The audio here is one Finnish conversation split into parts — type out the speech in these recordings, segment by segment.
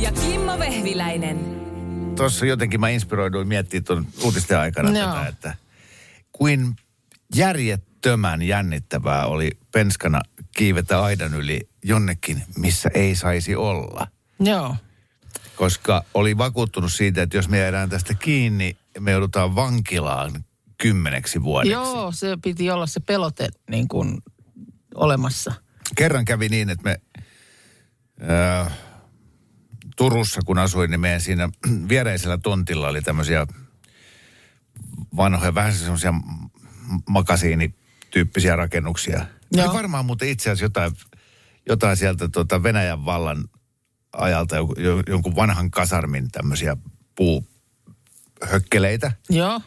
Ja Kimmo Vehviläinen. Tuossa jotenkin mä inspiroiduin miettimään tuon uutisten aikana Joo. tätä, että kuin järjettömän jännittävää oli penskana kiivetä aidan yli jonnekin, missä ei saisi olla. Joo. Koska oli vakuuttunut siitä, että jos me jäädään tästä kiinni, me joudutaan vankilaan kymmeneksi vuodeksi. Joo, se piti olla se pelote niin kuin olemassa. kerran kävi niin, että me ää, Turussa, kun asuin, niin meidän siinä viereisellä tontilla oli tämmöisiä vanhoja, vähän semmoisia makasiinityyppisiä rakennuksia. Joo. Oli varmaan muuten itse asiassa jotain, jotain sieltä tota Venäjän vallan ajalta, jonkun vanhan kasarmin tämmöisiä puuhökkeleitä. Joo.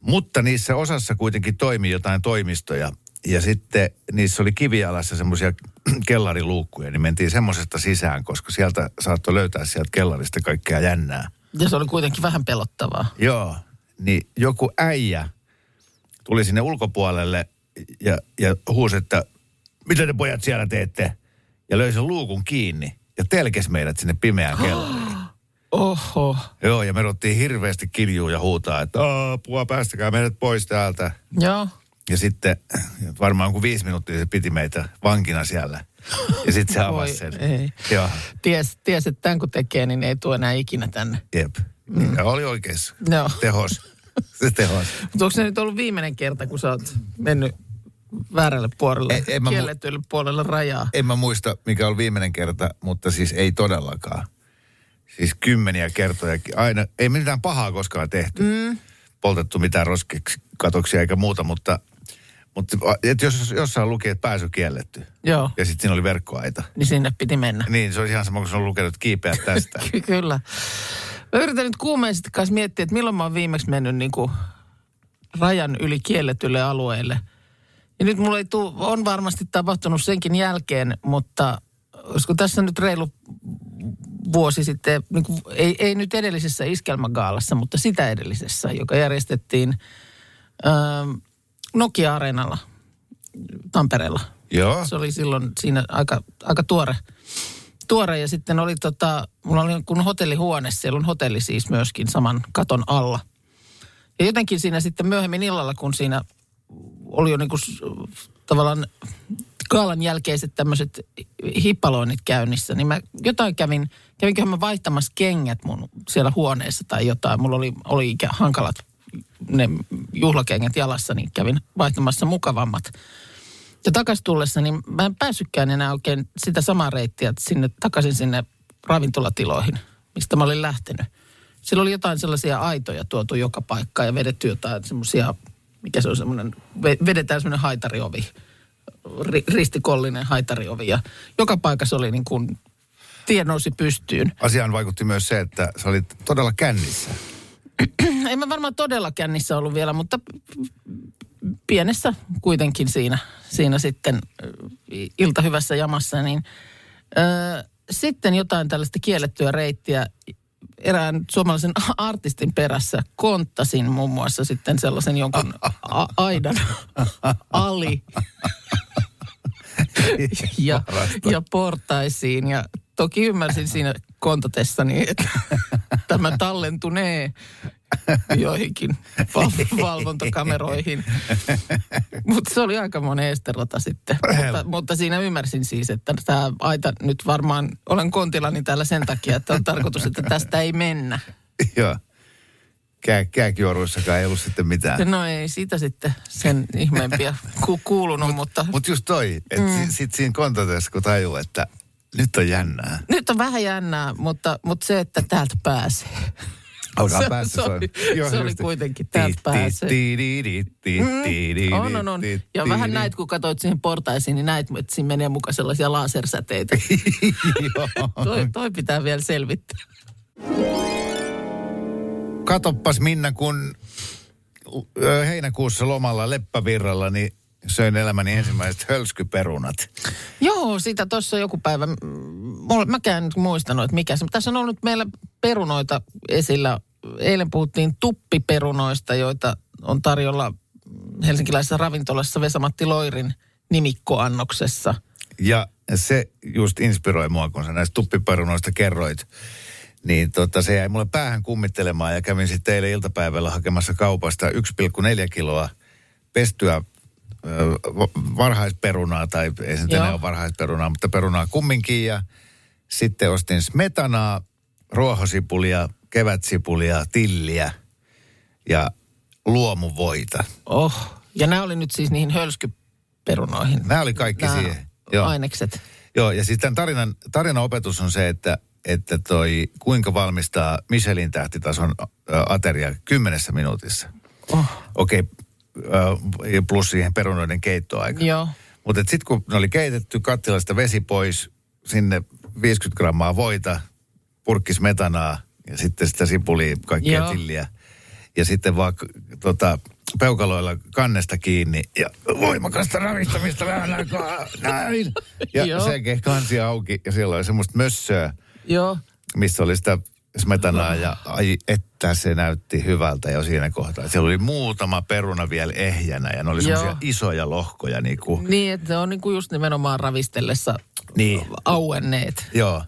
Mutta niissä osassa kuitenkin toimi jotain toimistoja. Ja sitten niissä oli kivialassa semmoisia kellariluukkuja, niin mentiin semmoisesta sisään, koska sieltä saattoi löytää sieltä kellarista kaikkea jännää. Ja se oli kuitenkin vähän pelottavaa. Joo, niin joku äijä tuli sinne ulkopuolelle ja, ja huusi, että mitä te pojat siellä teette? Ja löi sen luukun kiinni ja telkes meidät sinne pimeään kellariin. Oho. Joo, ja me hirveästi kiljuu ja huutaa, että apua, päästäkää meidät pois täältä. Joo. Ja sitten varmaan kun viisi minuuttia se piti meitä vankina siellä. Ja sitten se avasi sen. ei. Joo, Ties, ties, että tämän kun tekee, niin ei tule enää ikinä tänne. jep. Mm. Ja oli oikeassa. Joo. Tehos. Se tehos. Mutta onko se nyt ollut viimeinen kerta, kun sä oot mennyt väärälle puolelle, Ei- en mu- kielletylle puolelle rajaa? En mä muista, mikä oli viimeinen kerta, mutta siis ei todellakaan. Siis kymmeniä kertoja. Aina, ei mitään pahaa koskaan tehty. Mm. Poltettu mitään roskikatoksia eikä muuta, mutta, mutta jos jossain luki, että pääsy kielletty. Joo. Ja sitten siinä oli verkkoaita. Niin sinne piti mennä. Niin, se olisi ihan sama kuin se on lukenut kiipeä tästä. Ky- Kyllä. Mä yritän nyt kuumeisesti kanssa miettiä, että milloin mä oon viimeksi mennyt niin kuin rajan yli kielletylle alueelle. Ja nyt mulla ei tuu, on varmasti tapahtunut senkin jälkeen, mutta olisiko tässä nyt reilu vuosi sitten, niin kuin, ei, ei nyt edellisessä iskelmägaalassa, mutta sitä edellisessä, joka järjestettiin ää, Nokia-areenalla Tampereella. Joo. Se oli silloin siinä aika, aika tuore, tuore ja sitten oli tota, mulla oli kun hotellihuone, siellä on hotelli siis myöskin saman katon alla. Ja jotenkin siinä sitten myöhemmin illalla, kun siinä oli jo niin kuin tavallaan kaalan jälkeiset tämmöiset hippaloinnit käynnissä, niin mä jotain kävin, kävinköhän mä vaihtamassa kengät mun siellä huoneessa tai jotain. Mulla oli, oli ikä hankalat ne juhlakengät jalassa, niin kävin vaihtamassa mukavammat. Ja takas tullessa, niin mä en päässytkään enää oikein sitä samaa reittiä sinne, takaisin sinne ravintolatiloihin, mistä mä olin lähtenyt. Siellä oli jotain sellaisia aitoja tuotu joka paikkaan ja vedetty jotain semmoisia, mikä se on semmoinen, ve- vedetään semmoinen haitariovi, ri, ristikollinen haitariovi. Ja joka paikassa oli niin kuin, tie nousi pystyyn. Asiaan vaikutti myös se, että sä olit todella kännissä. En mä varmaan todella kännissä ollut vielä, mutta pienessä kuitenkin siinä, siinä sitten ö, ilta hyvässä jamassa, niin ö, sitten jotain tällaista kiellettyä reittiä erään suomalaisen artistin perässä konttasin muun muassa sitten sellaisen jonkun a- aidan ali ja, ja portaisiin. Ja toki ymmärsin siinä kontatessani, että tämä tallentunee joihinkin val- valvontakameroihin. Mutta se oli aika monen esterota sitten. mutta, mutta siinä ymmärsin siis, että tämä aita nyt varmaan, olen kontilani täällä sen takia, että on tarkoitus, että tästä ei mennä. Joo. Kää, kääkijuoruissakaan ei ollut sitten mitään. No ei siitä sitten sen ihmeempiä ku- kuulunut, mutta Mutta just toi, että mm. sit siinä kontatessa kun tajuu, että nyt on jännää. nyt on vähän jännää, mutta, mutta se, että täältä pääsee. Alkaa Se- päästä se oli- soimaan. se oli kuitenkin, täältä pääsee. On, on, on. Ja vähän näit, kun katsoit siihen portaisiin, niin näit, että siinä menee mukaan sellaisia lasersäteitä. Joo. toi, toi pitää vielä selvittää. Katoppas Minna, kun heinäkuussa lomalla Leppävirralla, niin söin elämäni ensimmäiset hölskyperunat. Joo, sitä tuossa joku päivä. mäkään nyt muistanut, että mikä se. Tässä on ollut meillä perunoita esillä. Eilen puhuttiin tuppiperunoista, joita on tarjolla helsinkiläisessä ravintolassa Vesamatti Loirin nimikkoannoksessa. Ja se just inspiroi mua, kun sä näistä tuppiperunoista kerroit. Niin tota, se jäi mulle päähän kummittelemaan ja kävin sitten eilen iltapäivällä hakemassa kaupasta 1,4 kiloa pestyä varhaisperunaa, tai ei se enää ole varhaisperunaa, mutta perunaa kumminkin. Ja sitten ostin smetanaa, ruohosipulia, kevätsipulia, tilliä ja luomuvoita. Oh, ja nämä oli nyt siis niihin hölskyperunoihin. Nämä oli kaikki Nämä siihen. Joo. ainekset. Joo, ja siis tämän tarinan, tarinan opetus on se, että, että toi, kuinka valmistaa Michelin tähtitason ateria kymmenessä minuutissa. Oh. Okei, okay, plus siihen perunoiden keittoaika. Joo. Mutta sitten kun ne oli keitetty, kattilasta vesi pois, sinne 50 grammaa voita, purkkis metanaa ja sitten sitä sipulia, kaikkea Joo. tilliä. Ja sitten vaan tota, peukaloilla kannesta kiinni ja voimakasta ravistamista vähän aikaa, näin. Ja Joo. jälkeen kansi auki ja siellä oli semmoista mössöä, Joo. missä oli sitä smetanaa ja ai että se näytti hyvältä jo siinä kohtaa. Siellä oli muutama peruna vielä ehjänä ja ne oli semmoisia isoja lohkoja niin kuin, Niin, että ne on niinku just nimenomaan ravistellessa Niin. auenneet. Joo.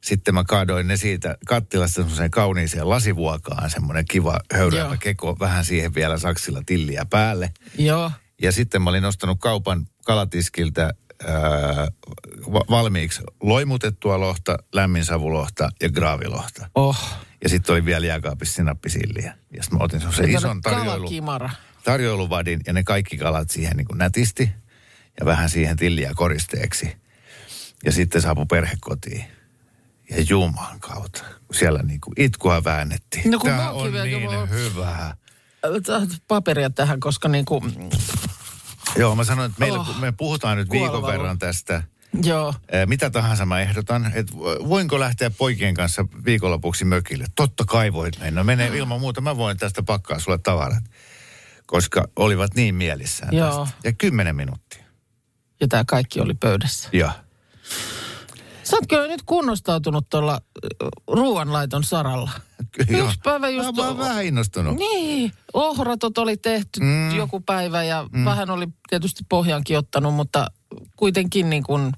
Sitten mä kaadoin ne siitä kattilasta semmoiseen kauniiseen lasivuokaan, semmoinen kiva höyryävä keko, vähän siihen vielä saksilla tilliä päälle. Joo. Ja sitten mä olin ostanut kaupan kalatiskiltä ää, va- valmiiksi loimutettua lohta, lämminsavulohta ja graavilohta. Oh. Ja sitten oli vielä jääkaapissa sinappisilliä. Ja sitten mä otin semmoisen ison tarjoilu, tarjoiluvadin ja ne kaikki kalat siihen niin kuin nätisti ja vähän siihen tilliä koristeeksi. Ja sitten saapui perhe kotiin. Ja Jumalan kautta, kun siellä niin kuin itkua väännettiin. No Tämä on niin hyvää. Paperia tähän, koska niinku, Joo, mä sanoin, että meillä, Oh, me puhutaan nyt viikon kuolevalla. verran tästä. joo. Ää, Mitä tahansa mä ehdotan, että voinko lähteä poikien kanssa viikonlopuksi mökille? Totta kai voit mennä. Mene ilman muuta, mä voin tästä pakkaa sulle tavarat. Koska olivat niin mielissään Joo. tästä. Ja kymmenen minuuttia. Ja tämä kaikki oli pöydässä. Joo. Sä oot kyllä nyt kunnostautunut tuolla äh, ruoanlaiton saralla. Yksi päivä just... Mä oon vähän innostunut. Niin, ohratot oli tehty mm. joku päivä ja mm. vähän oli tietysti pohjaankin ottanut, mutta kuitenkin niin kuin...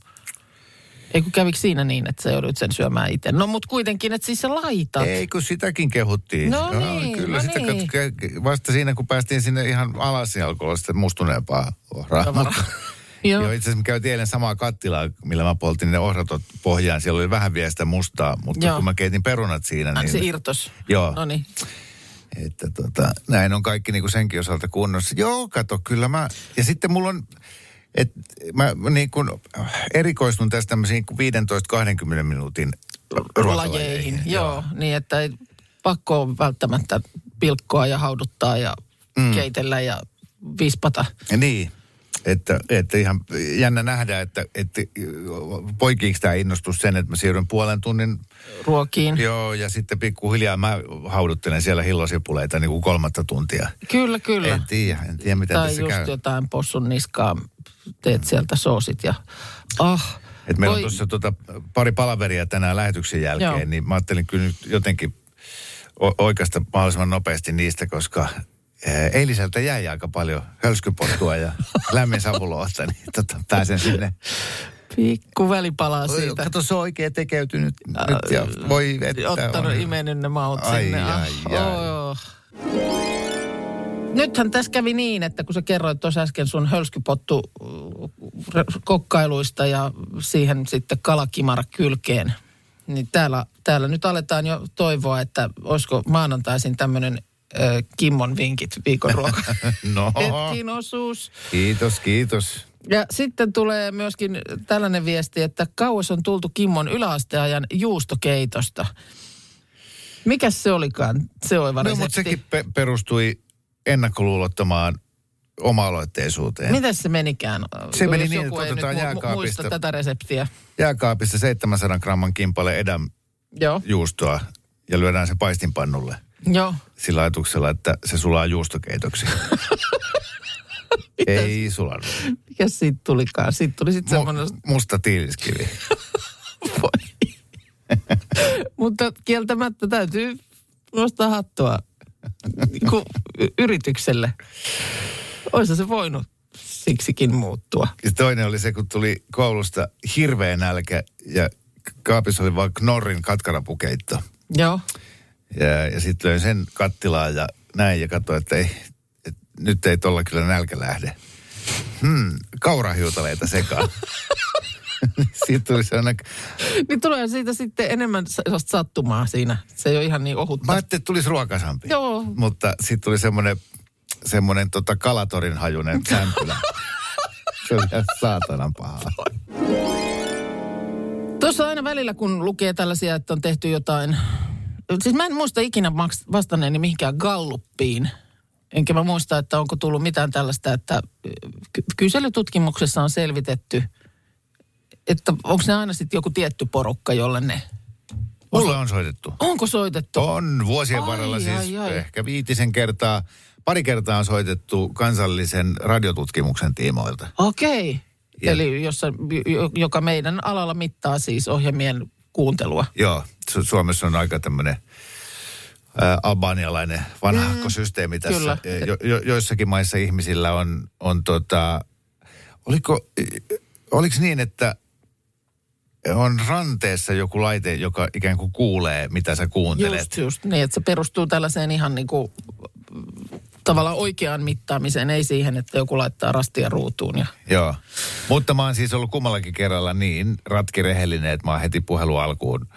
Ei kun kävikö siinä niin, että sä joudut sen syömään itse? No mutta kuitenkin, että siis sä laitat. Ei, kun sitäkin kehuttiin. No niin, kyllä no sitä niin. vasta siinä, kun päästiin sinne ihan alas, niin alkoi olla sitä mustuneempaa ohraa. Mutta- Joo. Joo, itse asiassa me käytiin eilen samaa kattilaa, millä mä poltin ne ohratot pohjaan. Siellä oli vähän vielä sitä mustaa, mutta Joo. kun mä keitin perunat siinä, niin... se irtos. Joo. No niin. Että tota, näin on kaikki niin kuin senkin osalta kunnossa. Joo, kato, kyllä mä... Ja sitten mulla on... Et mä niin kuin erikoistun tästä tämmöisiin 15-20 minuutin ruokalajeihin. Lajeihin. Joo, niin että ei pakko on välttämättä pilkkoa ja hauduttaa ja mm. keitellä ja vispata. Ja Niin, että, että ihan jännä nähdä, että, että poikiiko tämä innostus sen, että mä siirryn puolen tunnin, ruokiin. joo, ja sitten pikkuhiljaa mä hauduttelen siellä hillosipuleita niin kuin kolmatta tuntia. Kyllä, kyllä. En tiedä, en tiedä miten tai tässä just käy. jotain possun niskaa, teet sieltä soosit ja ah. Et meillä voi- on tuossa tota, pari palaveria tänään lähetyksen jälkeen, Joo. niin mä ajattelin kyllä nyt jotenkin o- oikeasta mahdollisimman nopeasti niistä, koska eiliseltä jäi aika paljon hölskypottua ja lämmin savulohta, niin tota, pääsen sinne. Pikku välipalaa siitä. Kato, se on oikein tekeytynyt nyt ja voi että Ottanut on. imennyt ne maut Ai, sinne. ai, ah, ai. oh. Nythän tässä kävi niin, että kun sä kerroit tuossa äsken sun hölskypottu uh, kokkailuista ja siihen sitten kalakimara kylkeen, niin täällä, täällä nyt aletaan jo toivoa, että olisiko maanantaisin tämmöinen äh, Kimmon vinkit viikon ruoka. No, Hetkin osuus. kiitos, kiitos. Ja sitten tulee myöskin tällainen viesti, että kauas on tultu Kimmon yläasteajan juustokeitosta. Mikäs se olikaan, se oiva No, mutta sekin pe- perustui ennakkoluulottomaan oma-aloitteisuuteen. Miten se menikään? Se meni niin, että otetaan jääkaapista. muista tätä reseptiä. Jääkaapissa 700 gramman kimpale edam Joo. juustoa ja lyödään se paistinpannulle Joo. sillä ajatuksella, että se sulaa juustokeitoksi. Ei sulanut. Mikä siitä tulikaan? Siitä tuli sitten semmoinen... Mu- musta tiiliskivi. Voi. Mutta kieltämättä täytyy nostaa hattua niin yritykselle. Olisi se voinut siksikin muuttua. Ja toinen oli se, kun tuli koulusta hirveä nälkä ja kaapissa oli vain Knorrin katkarapukeitto. Joo. Ja, ja sitten löin sen kattilaan ja näin ja katsoin, että ei, et nyt ei tolla kyllä nälkä lähde. Hmm, kaurahiutaleita sekaan. Siitä tuli sellainen, Niin tulee siitä sitten enemmän sattumaa siinä. Se ei ole ihan niin ohutta. mä ajattelin, että tulisi ruokasampi. Joo. Mutta sitten tuli semmoinen, semmoinen tota kalatorin hajunen sämpylä. Se oli ihan saatanan pahaa. Tuossa aina välillä, kun lukee tällaisia, että on tehty jotain... Siis mä en muista ikinä vastanneeni mihinkään galluppiin. Enkä mä muista, että onko tullut mitään tällaista, että ky- kyselytutkimuksessa on selvitetty, että onko ne aina sitten joku tietty porukka, jolle ne... Mulle on soitettu. Onko soitettu? On vuosien Ai, varrella siis ai, ai. ehkä viitisen kertaa, pari kertaa on soitettu kansallisen radiotutkimuksen tiimoilta. Okei. Ja- Eli jossa, jo- joka meidän alalla mittaa siis ohjelmien kuuntelua. Joo, Suomessa on aika tämmöinen albanialainen vanhahko systeemi tässä. kyllä. Jo, jo, joissakin maissa ihmisillä on, on tota, oliko, oliko niin, että on ranteessa joku laite, joka ikään kuin kuulee, mitä sä kuuntelet. Just, just. Niin, että se perustuu tällaiseen ihan niin kuin tavallaan oikeaan mittaamiseen, ei siihen, että joku laittaa rastia ruutuun. Ja... Joo. Mutta mä oon siis ollut kummallakin kerralla niin ratkirehellinen, että mä oon heti puhelu alkuun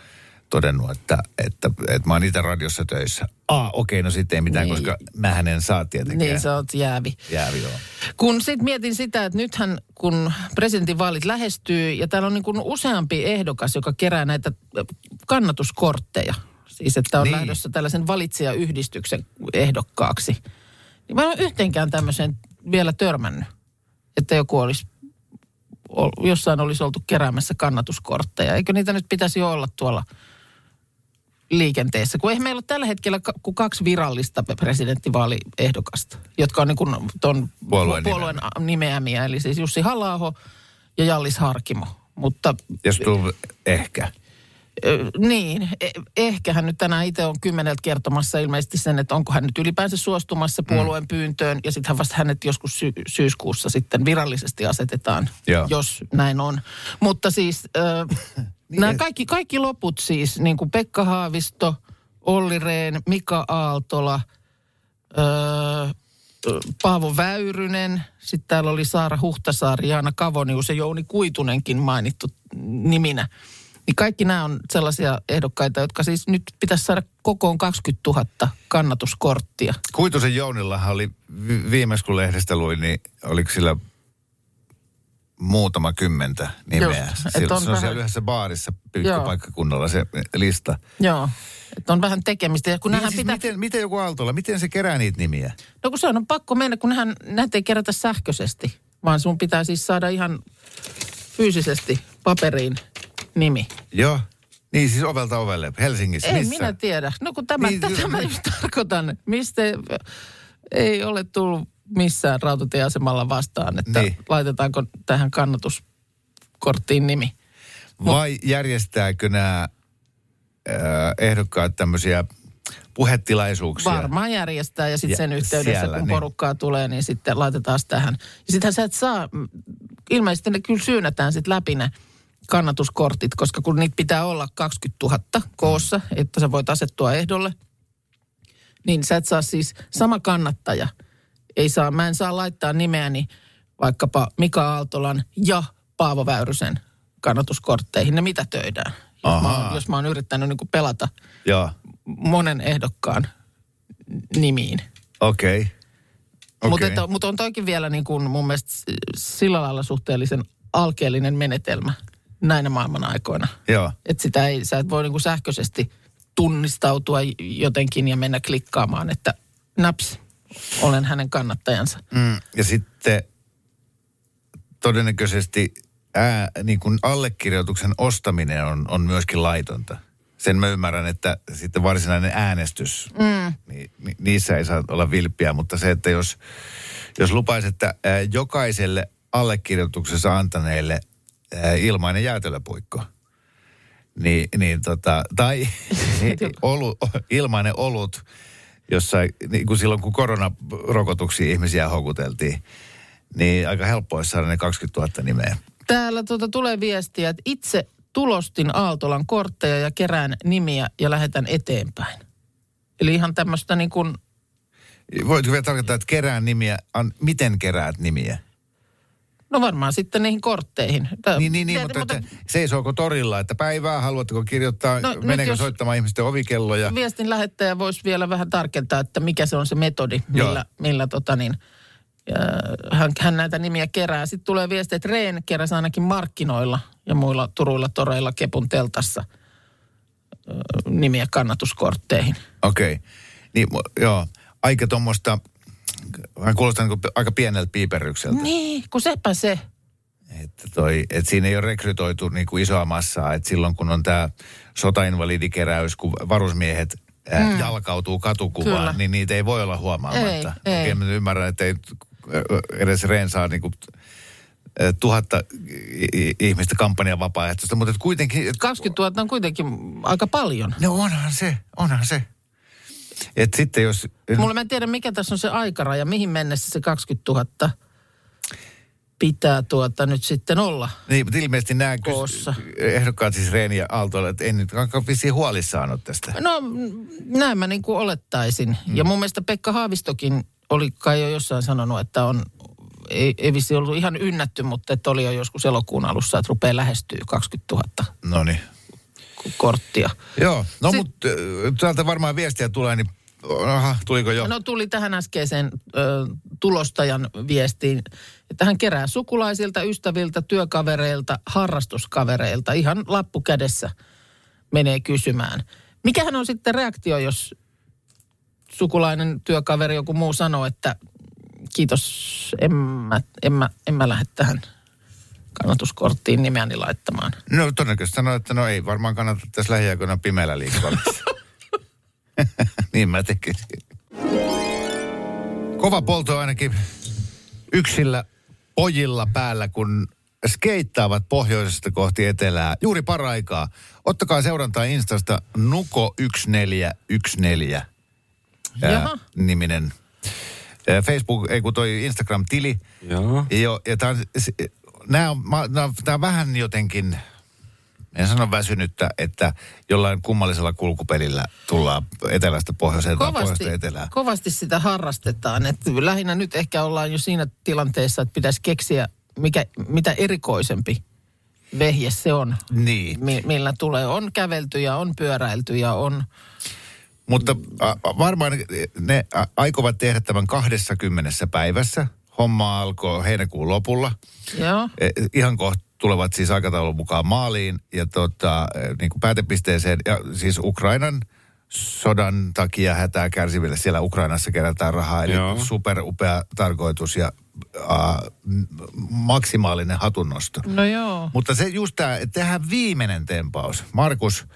todennut, että, että, että mä oon itse radiossa töissä. Aa, okei, no sitten ei mitään, Niin. koska mähän en saa tietenkään. Niin, sä oot jäävi. Jäävi, joo. Kun sitten mietin sitä, että nythän kun presidentinvaalit lähestyy ja täällä on niin kuin useampi ehdokas, joka kerää näitä kannatuskortteja. Siis että on Niin. lähdössä tällaisen valitsijayhdistyksen ehdokkaaksi. Niin mä en ole yhteenkään tämmöiseen vielä törmännyt, että joku olisi, ol- jossain olisi oltu keräämässä kannatuskortteja. Eikö niitä nyt pitäisi olla tuolla liikenteessä? Kun eihän meillä ole tällä hetkellä kuin kaksi virallista presidenttivaaliehdokasta, jotka on niin kuin ton Puolueen puolueen nimeämiä. Eli siis Jussi halla ja Jallis Harkimo. Mutta Jos tuu ehkä. Niin, eh- ehkä hän nyt tänään itse on kymmeneltä kertomassa ilmeisesti sen, että onko hän nyt ylipäänsä suostumassa puolueen mm. pyyntöön. Ja sitten vasta hänet joskus sy- syyskuussa sitten virallisesti asetetaan, Joo. jos näin on. Mutta siis äh, nämä kaikki, kaikki loput siis, niin kuin Pekka Haavisto, Olli Rehn, Mika Aaltola, öö, Paavo Väyrynen, sitten täällä oli Saara Huhtasaari, Jaana Kavonius ja Jouni Kuitunenkin mainittu niminä. Niin kaikki nämä on sellaisia ehdokkaita, jotka siis nyt pitäisi saada kokoon 20 000 kannatuskorttia. Kuitusen Jounillahan oli vi- viimeis kun lehdestä luin, niin oliko sillä muutama kymmentä nimeä. Just, Sillä, on se on vähän- siellä yhdessä baarissa Joo. pyykköpaikkakunnalla se lista. Joo, että on vähän tekemistä. Ja kun Niin siis pitää... miten, miten joku Aaltola, miten se kerää niitä nimiä? No kun se on pakko mennä, kun nähän, näitä ei kerätä sähköisesti, vaan sun pitää siis saada ihan fyysisesti paperiin nimi. Joo. Niin siis ovelta ovelle, Helsingissä, Ei missä? minä tiedä. No kun tämä, Niin, niin, tätä mä niin. just tarkoitan. Mistä ei ole tullut missään rautatieasemalla vastaan, että Niin. laitetaanko tähän kannatuskorttiin nimi. Vai järjestääkö nämä äh, ehdokkaat tämmöisiä puhetilaisuuksia? Varmaan järjestää ja sitten sen yhteydessä, siellä, kun niin. porukkaa tulee, niin sitten laitetaan tähän. Ja sittenhän sä et saa, ilmeisesti ne kyllä syynätään sitten läpi ne kannatuskortit, koska kun niitä pitää olla 20 000 koossa, Mm. että sä voit asettua ehdolle, niin sä et saa siis sama kannattaja. Ei saa, mä en saa laittaa nimeäni vaikkapa Mika Aaltolan ja Paavo Väyrysen kannatuskortteihin. Ne mitä töidään. Jos mä, oon, jos mä oon yrittänyt niin pelata Joo, monen ehdokkaan nimiin. okei. Okay. Mutta Okei. mut on toikin vielä niin kuin mun mielestä sillä lailla suhteellisen alkeellinen menetelmä näinä maailman aikoina. Joo. Että sitä ei, sä et voi niin kuin sähköisesti tunnistautua jotenkin ja mennä klikkaamaan, että naps, olen hänen kannattajansa. Mm, ja sitten todennäköisesti ää, niin kuin allekirjoituksen ostaminen on, on myöskin laitonta. Sen mä ymmärrän, että sitten varsinainen äänestys, mm. niin, ni, niissä ei saa olla vilppiä, mutta se, että jos, jos lupaisi, että ää, jokaiselle allekirjoituksessa antaneelle ää, ilmainen jäätelöpuikko, niin, niin tota, tai olu, ilmainen olut, jossa niin kuin silloin kun koronarokotuksia ihmisiä houkuteltiin, niin aika helppo olisi saada ne 20 000 nimeä. Täällä tuota tulee viestiä, että itse tulostin Aaltolan kortteja ja kerään nimiä ja lähetän eteenpäin. Eli ihan tämmöistä niin kuin, Voitko vielä tarkoittaa, että kerään nimiä, an, miten keräät nimiä? No varmaan sitten niihin kortteihin. Tää- Niin, niin, niin tiedät, mutta, että seisooko torilla, että päivää, haluatteko kirjoittaa, No, meneekö soittamaan ihmisten ovikelloja? viestin lähettäjä voisi vielä vähän tarkentaa, että mikä se on se metodi, Joo. millä, millä tota niin, hän, hän näitä nimiä kerää. Sitten tulee viesti, että Reen keräsi ainakin markkinoilla ja muilla turuilla toreilla Kepun teltassa nimiä kannatuskortteihin. Okei. Okay. Niin, joo. Aika tuommoista, vähän kuulostaa niin aika pieneltä piiperrykseltä. Niin, kun sepä se. Että, toi, että siinä ei ole rekrytoitu niin kuin isoa massaa. Että silloin kun on tämä sotainvalidikeräys, kun varusmiehet mm. jalkautuu katukuvaan, Kyllä. niin niitä ei voi olla huomaamatta. Ei, ei. Okei, mä ymmärrän, että ei edes Reen saa niin kuin, tuhatta ihmistä kampanjan vapaaehtoista, mutta kuitenkin... Et, 20 000 on kuitenkin aika paljon. no onhan se, onhan se. Et sitten jos... Mulla mä en tiedä, mikä tässä on se aikaraja, mihin mennessä se 20 000 pitää tuota nyt sitten olla. Niin, mutta ilmeisesti nämä Koossa. ehdokkaat siis Reeni ja Aaltoille, että ei nyt vissiin huolissaan ole tästä. No näin mä niin kuin olettaisin. Mm. Ja mun mielestä Pekka Haavistokin oli kai jo jossain sanonut, että on, ei, ei vissi ollut ihan ynnätty, mutta että oli jo joskus elokuun alussa, että rupeaa lähestyä 20 000 No niin. Korttia. Joo, no Sit- mutta täältä varmaan viestiä tulee, niin aha, tuliko jo? No tuli tähän äskeiseen ö, tulostajan viestiin, että hän kerää sukulaisilta, ystäviltä, työkavereilta, harrastuskavereilta. Ihan lappu kädessä menee kysymään. Mikähän on sitten reaktio, jos sukulainen, työkaveri, joku muu sanoo, että kiitos, en mä, en mä, en mä lähde tähän kannatuskorttiin nimeäni laittamaan. No todennäköisesti sanoi, että no ei varmaan kannata tässä lähiaikoina pimeällä liikkua. niin mä tekisin. Kova polto ainakin yksillä pojilla päällä, kun skeittaavat pohjoisesta kohti etelää juuri paraikaa. Ottakaa seurantaa Instasta Nuko1414 ää, niminen ää, Facebook, ei kun toi Instagram-tili. Joo. Joo, ja tää on, nää on, mä- nää on, vähän jotenkin, en sano väsynyttä, että jollain kummallisella kulkupelillä tullaan etelästä pohjoiseen tai Kovasti, pohjoista etelään. kovasti sitä harrastetaan. Et lähinnä nyt ehkä ollaan jo siinä tilanteessa, että pitäisi keksiä, mikä, mitä erikoisempi vehje se on, Niin, mi, millä tulee. On kävelty ja on pyöräilty ja on... mutta varmaan ne aikovat tehdä tämän 20 päivässä. Homma alkoi heinäkuun lopulla. Joo. E, ihan kohta tulevat siis aikataulun mukaan maaliin ja tota, e, niin kuin päätepisteeseen. Ja siis Ukrainan sodan takia hätää kärsiville siellä Ukrainassa kerätään rahaa. Eli Joo. superupea tarkoitus ja uh, maksimaalinen hatunnosto. No joo. Mutta se just tämä, että tehdään viimeinen tempaus. Markus,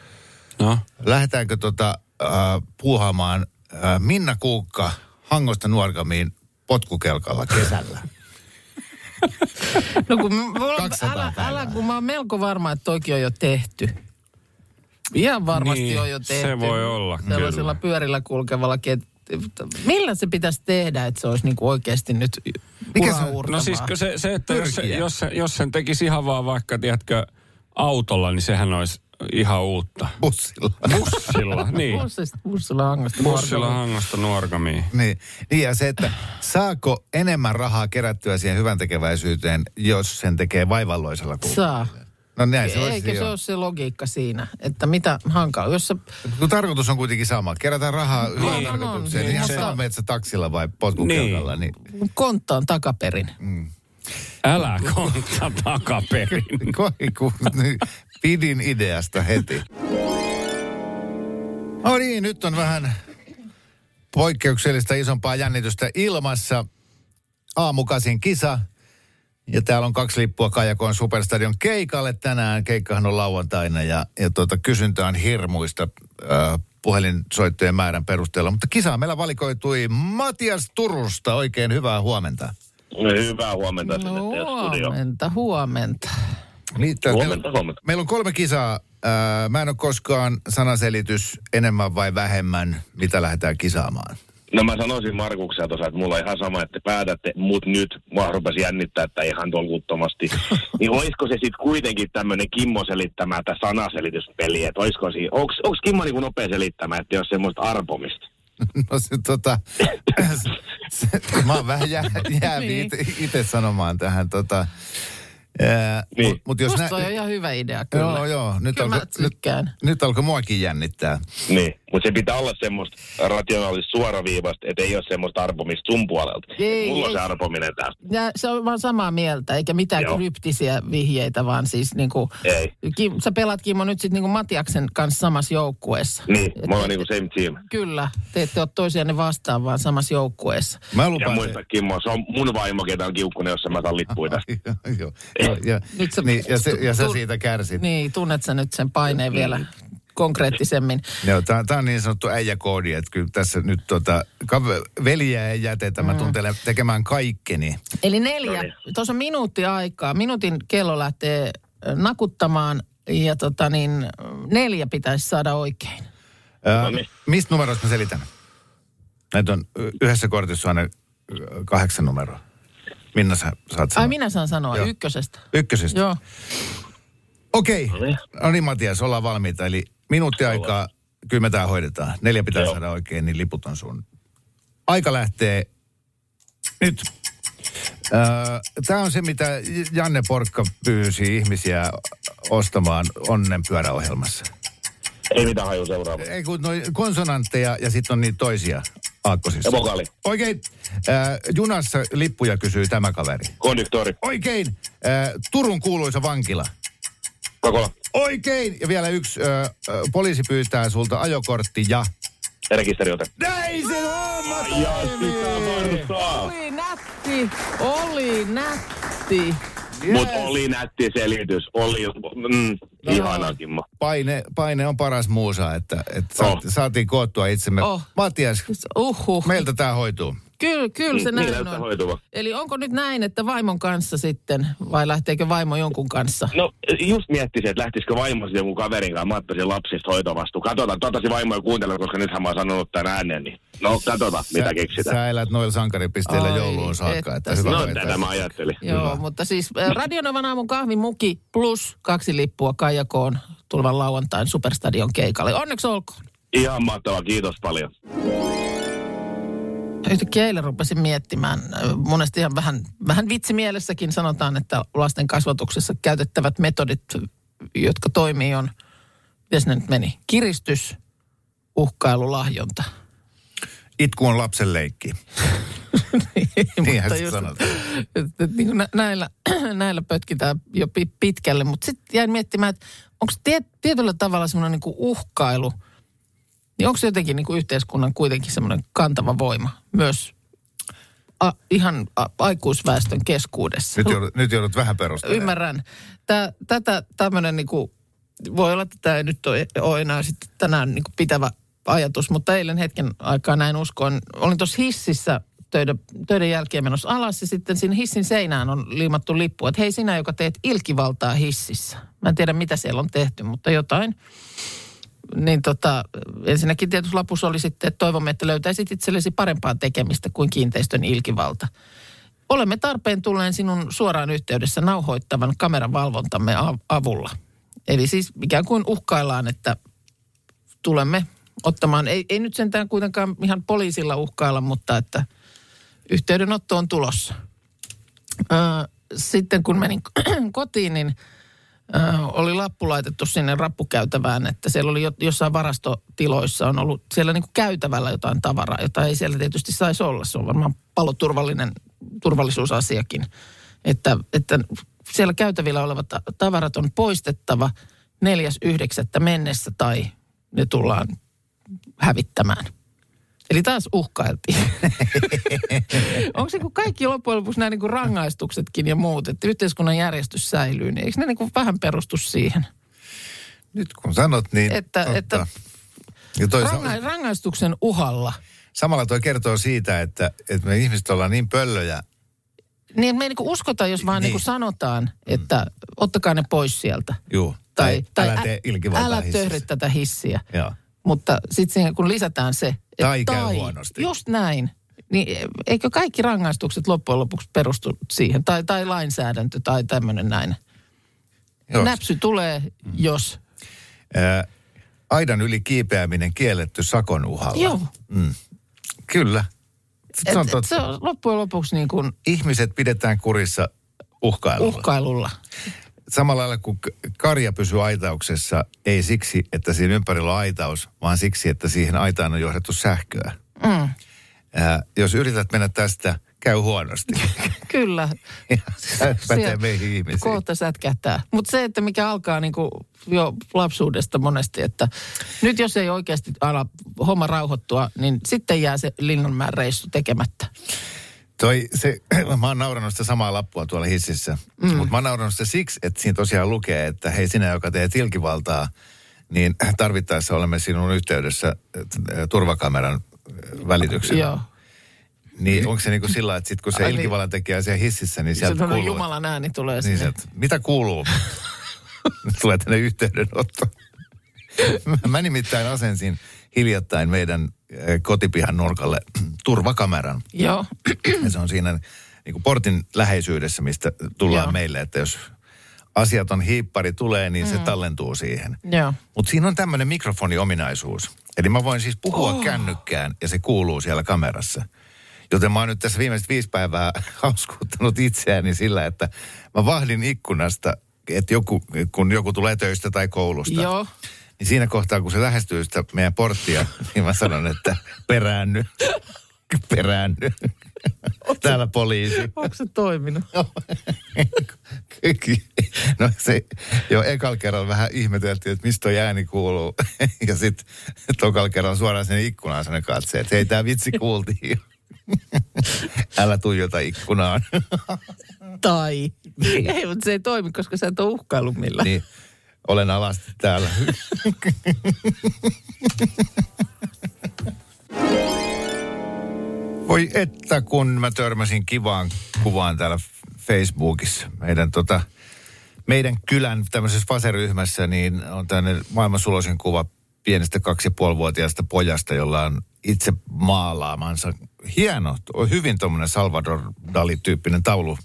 No, lähdetäänkö tota, uh, puuhaamaan uh, Minna Kuukka Hangosta Nuorgamiin potkukelkalla kesällä? No kun, mulla, 200 älä, älä, kun mä oon melko varma, että toikin on jo tehty. Ihan varmasti Niin, on jo tehty. se voi olla, Sellaisella kyllä. pyörillä kulkevalla ket... Millä se pitäisi tehdä, että se olisi niinku oikeasti nyt Mikä se no siis se, se että jos, se, jos, se, jos sen tekisi ihan vaan vaikka, tiedätkö, autolla, niin sehän olisi ihan uutta. Bussilla. Bussilla, niin. Bussista, bussilla hangasta Bussilla hangosta nuorgamiin. Niin, niin ja se, että saako enemmän rahaa kerättyä siihen hyvän tekeväisyyteen, jos sen tekee vaivalloisella kulkulla? Saa. No näin se olisi. Eikö se ole se logiikka siinä, että mitä hankala, jos sä, Kun tarkoitus on kuitenkin sama. Kerätään rahaa hyvään on, tarkoitukseen, niin, niin, niin menet sä taksilla vai potkukelkalla, niin. niin. konttaan takaperin. Älä kontta takaperin. Koi, kun niin, pidin ideasta heti. No niin, nyt on vähän poikkeuksellista isompaa jännitystä ilmassa. Aamukasin kisa. Ja täällä on kaksi lippua Kajakoon Superstadion keikalle tänään. Keikkahan on lauantaina ja, ja tuota, kysyntä on hirmuista äh, puhelinsoittojen määrän perusteella. Mutta kisaa meillä valikoitui Matias Turusta. Oikein hyvää huomenta. Hyvää huomenta No, huomenta, huomenta. Niin, tää- Huomenta, meillä, huomenta. meillä on kolme kisaa. Äh, mä en ole koskaan sanaselitys enemmän vai vähemmän, mitä lähdetään kisaamaan. No mä sanoisin Markuksella tuossa, että mulla on ihan sama, että päätätte, mut nyt mua rupesi jännittää, että ihan tolkuttomasti. niin olisiko se sitten kuitenkin tämmöinen Kimmo selittämä, että sanaselityspeli, että olisiko siinä, onks, onks Kimmo niin nopea selittämään, että jos semmoista arpomista? No se tota, se, mä oon vähän jää, jäävi Niin. itse sanomaan tähän tota. Ää, Niin. mut, mut jos Musta nä- on ihan hyvä idea kyllä. Joo, joo. Nyt, Kyllä mä alko, nyt, tykkään. nyt alkoi muakin jännittää. Niin, mutta se pitää olla semmoista rationaalista suoraviivasta, että ei ole semmoista arpomista sun puolelta. Ei, Mulla on ei. se arpominen tästä. Ja se on vaan samaa mieltä, eikä mitään Joo. kryptisiä vihjeitä, vaan siis niinku, Ei. Kim, sä pelaat Kimmo nyt sitten niinku Matiaksen kanssa samassa joukkueessa. Niin, Et- mä oon niinku same team. Kyllä, te ette ole toisianne vastaan, vaan samassa joukkueessa. Mä Ja lupaan... muista Kimmo, se on mun vaimo, ketä on kiukkunen, jos mä saan lippuja tästä. Joo, joo, ja, Nyt sä- niin, ja, se, ja sä tu- siitä kärsit. Niin, tunnet sä nyt sen paineen vielä konkreettisemmin. Joo, tää, tää on niin sanottu äijäkoodi, että kyllä tässä nyt tota, kav- veljeä ei jätetä. Mä tuun teille tekemään kaikkeni. Eli neljä, No niin. tuossa on minuutti aikaa. Minuutin kello lähtee nakuttamaan ja tota niin, neljä pitäisi saada oikein. Ää, No niin. mistä numeroista mä selitän? Näitä on yhdessä kortissa on aina kahdeksan numeroa. Minna sä saat sanoa? Ai minä saan sanoa Joo. ykkösestä. Ykkösestä. Joo. Okei. niin. No niin Matias, ollaan valmiita. Eli minuutti aikaa, kyllä me tää hoidetaan. Neljä pitää Joo. saada oikein, niin liput on sun. Aika lähtee nyt. Tämä on se, mitä Janne Porkka pyysi ihmisiä ostamaan onnenpyöräohjelmassa. Ei mitään haju seuraava. Ei kun noi konsonantteja ja sitten on niitä toisia aakkosissa. Ja vokaali. Oikein. Äh, junassa lippuja kysyy tämä kaveri. Konduktori. Oikein. Äh, Turun kuuluisa vankila. Kakola. Oikein. Ja vielä yksi. Äh, äh, poliisi pyytää sulta ajokortti ja... Rekisteriote. Näin se! Ja sitä varsaa. Oli nätti, oli nätti. Mut oli nätti selitys. Oli mm, No ihana Kimmo. Paine, paine on paras muusa, että, että Oh. saatiin koottua itsemme. Oh. Oh. Matias, Uhuh. meiltä tämä hoituu. Kyllä, kyllä se Niin näin on. hoituva. Eli onko nyt näin, että vaimon kanssa sitten, vai lähteekö vaimo jonkun kanssa? No just miettisin, että lähtisikö vaimo sitten jonkun kaverin kanssa. Mä ottaisin lapsista hoitovastuun. Katsotaan, toivottavasti vaimo ei kuuntele, koska nythän mä oon sanonut tämän äänen. Niin. No katsotaan, mitä Sä, keksitään. sä elät noilla sankaripisteillä Ai, jouluun saakka. että Että hyvä No tätä mä ajattelin. Joo, Hyvä. mutta siis Radionovan aamun kahvimuki plus kaksi lippua Kaijakoon tulevan lauantain Superstadion keikalle. Onneksi olkoon. Ihan mahtavaa, kiitos paljon. Yhtäkkiä eilen rupesin miettimään, monesti ihan vähän, vähän vitsimielessäkin sanotaan, että lasten kasvatuksessa käytettävät metodit, jotka toimii on, miten ne nyt meni, kiristys, uhkailu, lahjonta. Itku on lapsen leikki. Niinhän Mutta just- sanotaan. että, että niin näillä, näillä pötkitään jo pi- pitkälle, mutta sitten jäin miettimään, että onko tie, tietyllä tavalla semmoinen niin kuin uhkailu, niin onko se jotenkin niin kuin yhteiskunnan kuitenkin semmoinen kantava voima myös a, ihan a, aikuisväestön keskuudessa? Nyt joudut, nyt joudut vähän perustelemaan. Ymmärrän. Tää, tätä tämmöinen niinku, voi olla, että tämä ei nyt ole, ole enää sitten tänään niinku pitävä ajatus, mutta eilen hetken aikaa näin uskoin. Olin tuossa hississä töiden, töiden jälkeen menossa alas ja sitten siinä hissin seinään on liimattu lippu, että hei sinä, joka teet ilkivaltaa hississä. Mä en tiedä, mitä siellä on tehty, mutta jotain. Niin tota, ensinnäkin tietysti lapussa oli sitten, että toivomme, että löytäisit itsellesi parempaa tekemistä kuin kiinteistön ilkivalta. Olemme tarpeen tulleen sinun suoraan yhteydessä nauhoittavan kameran valvontamme av- avulla. Eli siis ikään kuin uhkaillaan, että tulemme ottamaan, ei, ei nyt sentään kuitenkaan ihan poliisilla uhkailla, mutta että yhteydenotto on tulossa. Sitten kun menin kotiin, niin oli lappu laitettu sinne rappukäytävään, että siellä oli jo, jossain varastotiloissa on ollut siellä niin kuin käytävällä jotain tavaraa, jota ei siellä tietysti saisi olla. Se on varmaan paloturvallinen turvallisuusasiakin, että, että siellä käytävillä olevat ta- tavarat on poistettava 4.9. mennessä tai ne tullaan hävittämään. Eli taas uhkailtiin. Onko se kun kaikki loppujen lopuksi nämä niin kuin rangaistuksetkin ja muut, että yhteiskunnan järjestys säilyy, niin eikö ne niin kuin vähän perustu siihen? Nyt kun sanot, niin Että- totta. että- ja toi, Ranga- rangaistuksen uhalla. samalla toi kertoo siitä, että, että me ihmiset ollaan niin pöllöjä. Niin me ei niin uskota, jos vaan niin. Niin. Sanotaan, että ottakaa ne pois sieltä. Juu. Tai, tai älä ä- tee älä töhri tätä hissiä. Joo. Mutta sitten siihen kun lisätään se, että Tai käy huonosti. just näin, niin eikö kaikki rangaistukset loppujen lopuksi perustu siihen? Tai, tai lainsäädäntö tai tämmöinen näin. Joo. Näpsy tulee, jos... Ää, aidan yli kiipeäminen kielletty sakon uhalla. Joo. Mm. Kyllä. Et, Se on totta. se on loppujen lopuksi niin kuin Ihmiset pidetään kurissa uhkailulla. uhkailulla. Samalla lailla kuin karja pysyy aitauksessa, ei siksi, että siinä ympärillä on aitaus, vaan siksi, että siihen aitaan on johdettu sähköä. Mm. Ää, jos yrität mennä tästä, käy huonosti. Kyllä. Pätee meihin ihmisiin. Kohta sätkähtää. Mutta se, että mikä alkaa niinku jo lapsuudesta monesti, että nyt jos ei oikeasti ala homma rauhoittua, niin sitten jää se Linnanmäen reissu tekemättä. Toi, se, mä oon naurannut sitä samaa lappua tuolla hississä. Mm. Mutta mä oon naurannut sitä siksi, että siinä tosiaan lukee, että hei sinä, joka teet ilkivaltaa, niin tarvittaessa olemme sinun yhteydessä äh, turvakameran äh, välityksellä. Joo. Niin onko se niin kuin sillä, että sit kun se Ai niin. ilkivallan tekee siellä hississä, niin sieltä kuuluu... Jumalan ääni tulee Niin sinne. sieltä, mitä kuuluu? Tulee tänne yhteydenotto. Mä- nimittäin asensin hiljattain meidän eh, kotipihan nurkalle turvakameran. Joo. Ja se on siinä niin kuin portin läheisyydessä, mistä tullaan Joo. meille, että jos asiaton hiippari tulee, niin se tallentuu siihen. Joo. Mutta siinä on tämmöinen mikrofoniominaisuus. Eli mä voin siis puhua oh. kännykkään ja se kuuluu siellä kamerassa. Joten mä oon nyt tässä viimeiset viisi päivää hauskuuttanut itseäni sillä, että mä vahdin ikkunasta, että joku, kun joku tulee töistä tai koulusta. Joo. Niin siinä kohtaa, kun se lähestyy sitä meidän porttia, niin mä sanon, että peräänny. Peräänny. Täällä poliisi. Onko se toiminut? No se jo ekal kerralla vähän ihmeteltiin, että mistä toi ääni kuuluu. Ja sitten tokal kerralla suoraan sinne ikkunaan sinne katseen, että hei tää vitsi kuultiin. Älä tuijota ikkunaan. Tai. Ei, mutta se ei toimi, koska sä et ole uhkailu millään. niin, olen alasti täällä. Voi että kun mä törmäsin kivaan kuvaan täällä Facebookissa. Meidän, tota, meidän kylän tämmöisessä faseryhmässä niin on tämmöinen maailman sulosin kuva pienestä kaksi ja pojasta, jolla on itse maalaamansa hieno, hyvin tuommoinen Salvador Dali-tyyppinen taulu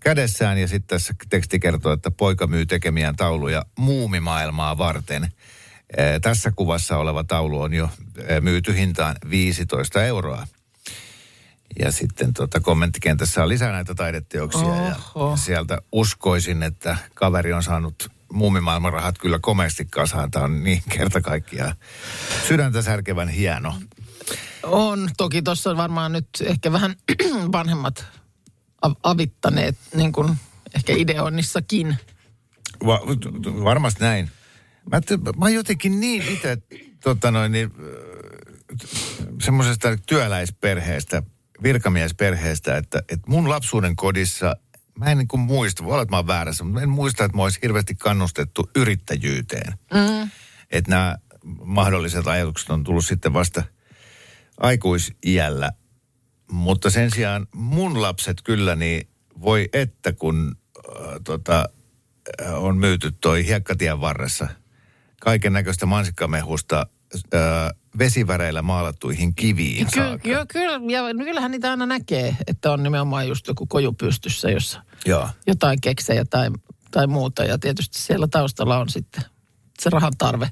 kädessään. Ja sitten tässä teksti kertoo, että poika myy tekemiään tauluja muumimaailmaa varten. Tässä kuvassa oleva taulu on jo myyty hintaan 15 euroa. Ja sitten tota, kommenttikentässä on lisää näitä taideteoksia ja, Oho. ja sieltä uskoisin, että kaveri on saanut muumimaailman rahat kyllä komeasti kasaan. Tämä on niin kerta kaikkiaan sydäntä särkevän hieno. On. Toki tuossa varmaan nyt ehkä vähän vanhemmat avittaneet, niin kuin ehkä ideoinnissakin. Va- varmasti näin. Mä, t- mä oon jotenkin niin itse tota noin, niin, semmoisesta työläisperheestä, virkamiesperheestä, että, että mun lapsuuden kodissa, mä en niin kuin muista, voi olla, että mä oon väärässä, mutta en muista, että mä olisi hirveästi kannustettu yrittäjyyteen. Mm. Että nämä mahdolliset ajatukset on tullut sitten vasta aikuisiällä. Mutta sen sijaan mun lapset kyllä, niin voi että kun äh, tota, äh, on myyty toi hiekkatien varressa kaiken näköistä mansikkamehusta äh, vesiväreillä maalattuihin kiviin Ky- saakka. joo, kyllä, ja kyllähän niitä aina näkee, että on nimenomaan just joku koju pystyssä, jossa Joo. jotain keksejä tai, tai muuta. Ja tietysti siellä taustalla on sitten se rahan tarve.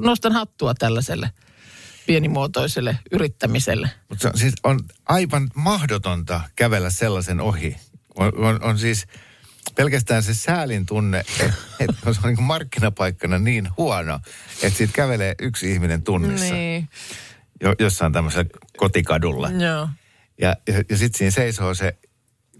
Nostan hattua tällaiselle pienimuotoiselle yrittämiselle. Mutta se on, siis on aivan mahdotonta kävellä sellaisen ohi. On, on, on siis pelkästään se säälin tunne, että et se on niin markkinapaikkana niin huono, että siitä kävelee yksi ihminen tunnissa Niin, jo, jossain tämmöisellä kotikadulla. joo. Ja, ja, ja sitten siinä seisoo se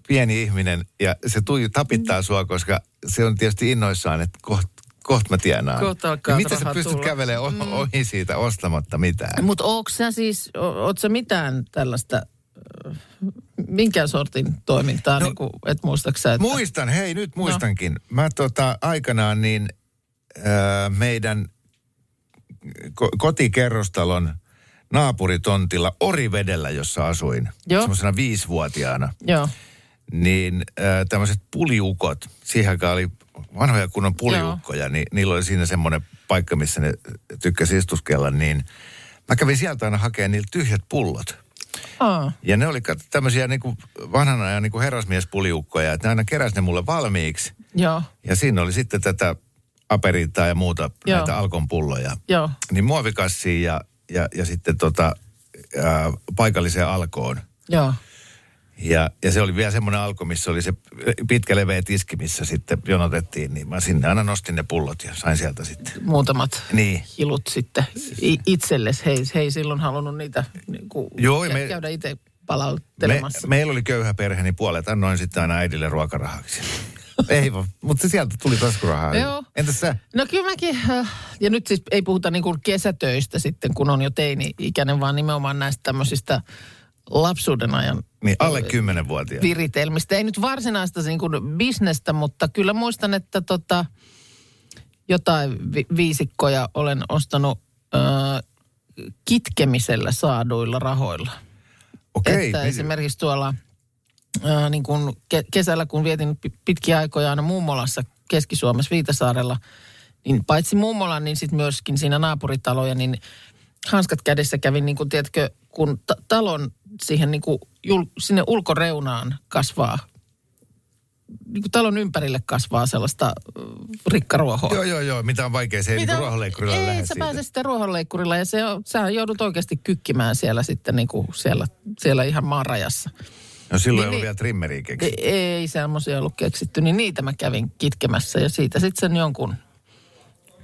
pieni ihminen ja se tuiju tapittaa sua, koska se on tietysti innoissaan, että kohta kohta mä tienaan. Kohta alkaa niin miten sä pystyt tulla. kävelemään mm. ohi siitä ostamatta mitään? Mutta onko sä siis, o- oot sä mitään tällaista, ö, minkä sortin toimintaa, no, niin kuin, et muistatko sä, että... Muistan, hei nyt muistankin. No. Mä tota, aikanaan niin äh, meidän ko- kotikerrostalon naapuritontilla Orivedellä, jossa asuin, semmoisena viisivuotiaana, Joo, niin äh, tämmöiset puliukot, siihen aikaan oli vanhoja kunnon puliukkoja, niin niillä oli siinä semmoinen paikka, missä ne tykkäsi istuskella, niin mä kävin sieltä aina hakemaan niiltä tyhjät pullot. Aa, Ja ne oli tämmöisiä niinku vanhan ajan niinku herrasmiespuliukkoja, että ne aina keräsi ne mulle valmiiksi. joo, Ja siinä oli sitten tätä aperiittaa ja muuta Joo. näitä alkon pulloja. joo, Niin muovikassiin ja, ja, ja sitten tota, ää, paikalliseen alkoon. joo. Ja, ja se oli vielä semmoinen alko, missä oli se pitkä leveä tiski, missä sitten jonotettiin. Niin mä sinne aina nostin ne pullot ja sain sieltä sitten. Muutamat Niin. hilut sitten i- itsellesi. Hei, hei silloin halunnut niitä niin kuin, Joo, me- käydä itse Me, palauttelemassa. meillä oli köyhä perhe, niin puolet annoin sitten aina äidille ruokarahaksi. Ei vaan, mutta sieltä tuli taskurahaa. Joo. Entäs sä? No kyllä mäkin, äh, ja nyt siis ei puhuta niin kuin kesätöistä sitten, kun on jo teini-ikäinen, vaan nimenomaan näistä tämmöisistä lapsuuden ajan Niin alle kymmenenvuotiaana. viritelmistä. Ei nyt varsinaista niin kuin bisnestä, mutta kyllä muistan, että tota, jotain vi- viisikkoja olen ostanut ö, kitkemisellä saaduilla rahoilla. Okei. että niin- esimerkiksi tuolla ää, niin kun ke- kesällä, kun vietin pi- pitkiä aikoja aina mummolassa Keski-Suomessa Viitasaarella, niin paitsi mummola, niin sitten myöskin siinä naapuritaloja, niin hanskat kädessä kävin, niin kuin tiedätkö, kun ta- talon siihen niin kuin jul- sinne ulkoreunaan kasvaa, niin kuin talon ympärille kasvaa sellaista äh, rikkaruohoa. Joo, joo, joo. Mitä on vaikea, se ei Mitä- niinku ruohonleikkurilla Ei, lähde sä siitä. pääse sitten ruohonleikkurilla ja se on, sä joudut oikeasti kykkimään siellä sitten niin kuin siellä, siellä ihan maarajassa. No silloin Niin, ei ollut niin. vielä trimmeriä keksitty. Ei, ei semmoisia ollut keksitty, niin niitä mä kävin kitkemässä ja siitä sitten sen jonkun,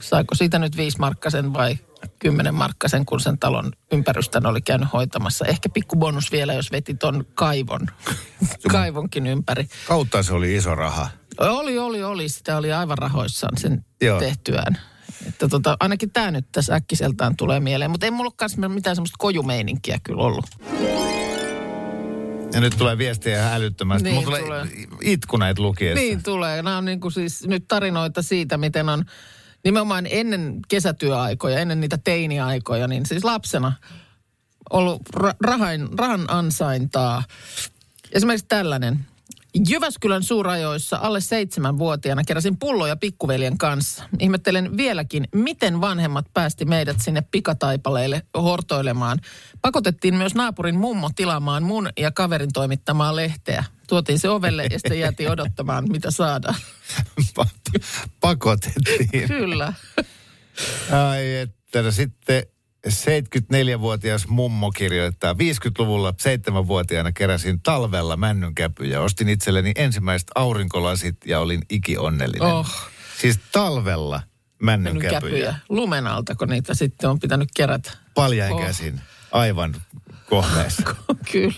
saiko siitä nyt viisi markkasen vai kymmenen markkasen, kun sen talon ympärystön oli käynyt hoitamassa. Ehkä pikku bonus vielä, jos veti ton kaivon, kaivonkin ympäri. Kautta se oli iso raha. Oli, oli, oli. Sitä oli aivan rahoissaan sen Joo. Joo. tehtyään. Että tota, ainakin tämä nyt tässä äkkiseltään tulee mieleen. Mutta ei mulla ole mitään semmoista kojumeininkiä kyllä ollut. Ja nyt tulee viestiä älyttömästi. Niin, Mulla tulee, tulee. itku näitä lukiessa. Niin tulee. Nämä on niin kuin siis nyt tarinoita siitä, miten on nimenomaan ennen kesätyöaikoja, ennen niitä teiniaikoja, niin siis lapsena ollut ra- rahan, rahan ansaintaa. Esimerkiksi tällainen. Jyväskylän suurajoissa alle seitsemänvuotiaana keräsin pulloja pikkuveljen kanssa. Ihmettelen vieläkin, miten vanhemmat päästi meidät sinne pikataipaleille hortoilemaan. Pakotettiin myös naapurin mummo tilaamaan mun ja kaverin toimittamaa lehteä. Tuotiin se ovelle ja sitten jäätiin odottamaan, mitä saadaan. Pa- Pakotettiin. Kyllä. Ai että no sitten 74-vuotias mummo kirjoittaa, 50-luvulla 7-vuotiaana keräsin talvella männynkäpyjä. Ostin itselleni ensimmäiset aurinkolasit ja olin ikionnellinen. Oh. Siis talvella männynkäpyjä. Käpyjä. Lumen alta, kun niitä sitten on pitänyt kerätä. Paljain Oh. käsin. Aivan kohmeessa. Kyllä.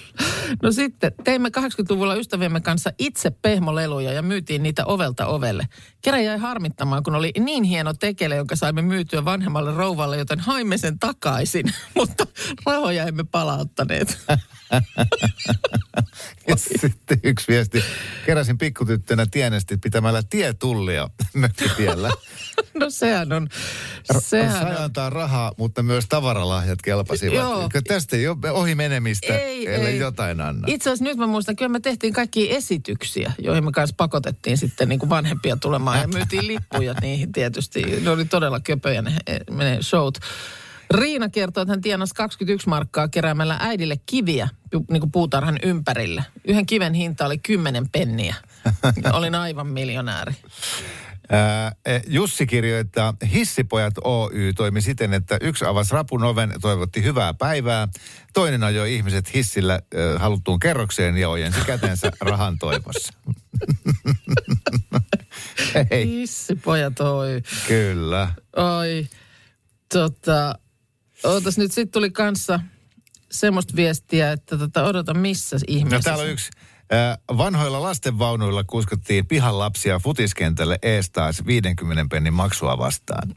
No sitten teimme 80-luvulla ystäviemme kanssa itse pehmoleluja ja myytiin niitä ovelta ovelle. Kerran jäi harmittamaan, kun oli niin hieno tekele, jonka saimme myytyä vanhemmalle rouvalle, joten haimme sen takaisin. Mutta rahoja emme palauttaneet. Sitten yksi viesti. Keräsin pikkutyttönä tienesti pitämällä tietullia mökkitiellä. No sehän on, sehän Sai on. antaa rahaa, mutta myös tavaralahjat kelpasivat. Joo. Eikö Tästä ei ole ohi menemistä, Ei, ellei ei. jotain anna. Itse asiassa nyt mä muistan, kyllä me tehtiin kaikki esityksiä, joihin me kanssa pakotettiin sitten niin kuin vanhempia tulemaan ja myytiin lippuja niihin tietysti. Ne oli todella köpöjä ne, ne showt. Riina kertoo, että hän tienasi 21 markkaa keräämällä äidille kiviä niin kuin puutarhan ympärille. Yhden kiven hinta oli 10 penniä. Olin aivan miljonääri. Ää, eh, Jussi kirjoittaa, Hissipojat Oy toimi siten, että yksi avasi rapun oven, toivotti hyvää päivää. Toinen ajoi ihmiset hissillä äh, haluttuun kerrokseen ja ojensi kätensä rahan toivossa. Ei, Hissi pojat, oi. kyllä. Oi, tota, ootas nyt, sitten tuli kanssa semmoista viestiä, että tota, odota missä ihmeessä. No täällä on yksi vanhoilla lastenvaunuilla kuskattiin pihan lapsia futiskentälle ees taas 50 pennin maksua vastaan.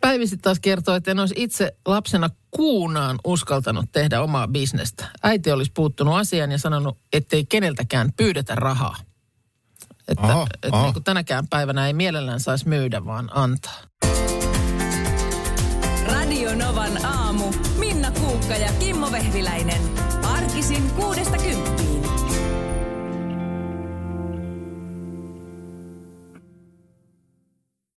Päivi sitten taas kertoo, että en olisi itse lapsena kuunaan uskaltanut tehdä omaa bisnestä. Äiti olisi puuttunut asiaan ja sanonut, ettei keneltäkään pyydetä rahaa. Että, Oho, että oho. niin kuin tänäkään päivänä ei mielellään saisi myydä, vaan antaa. Radio Novan aamu. Minna Kuukka ja Kimmo Vehviläinen.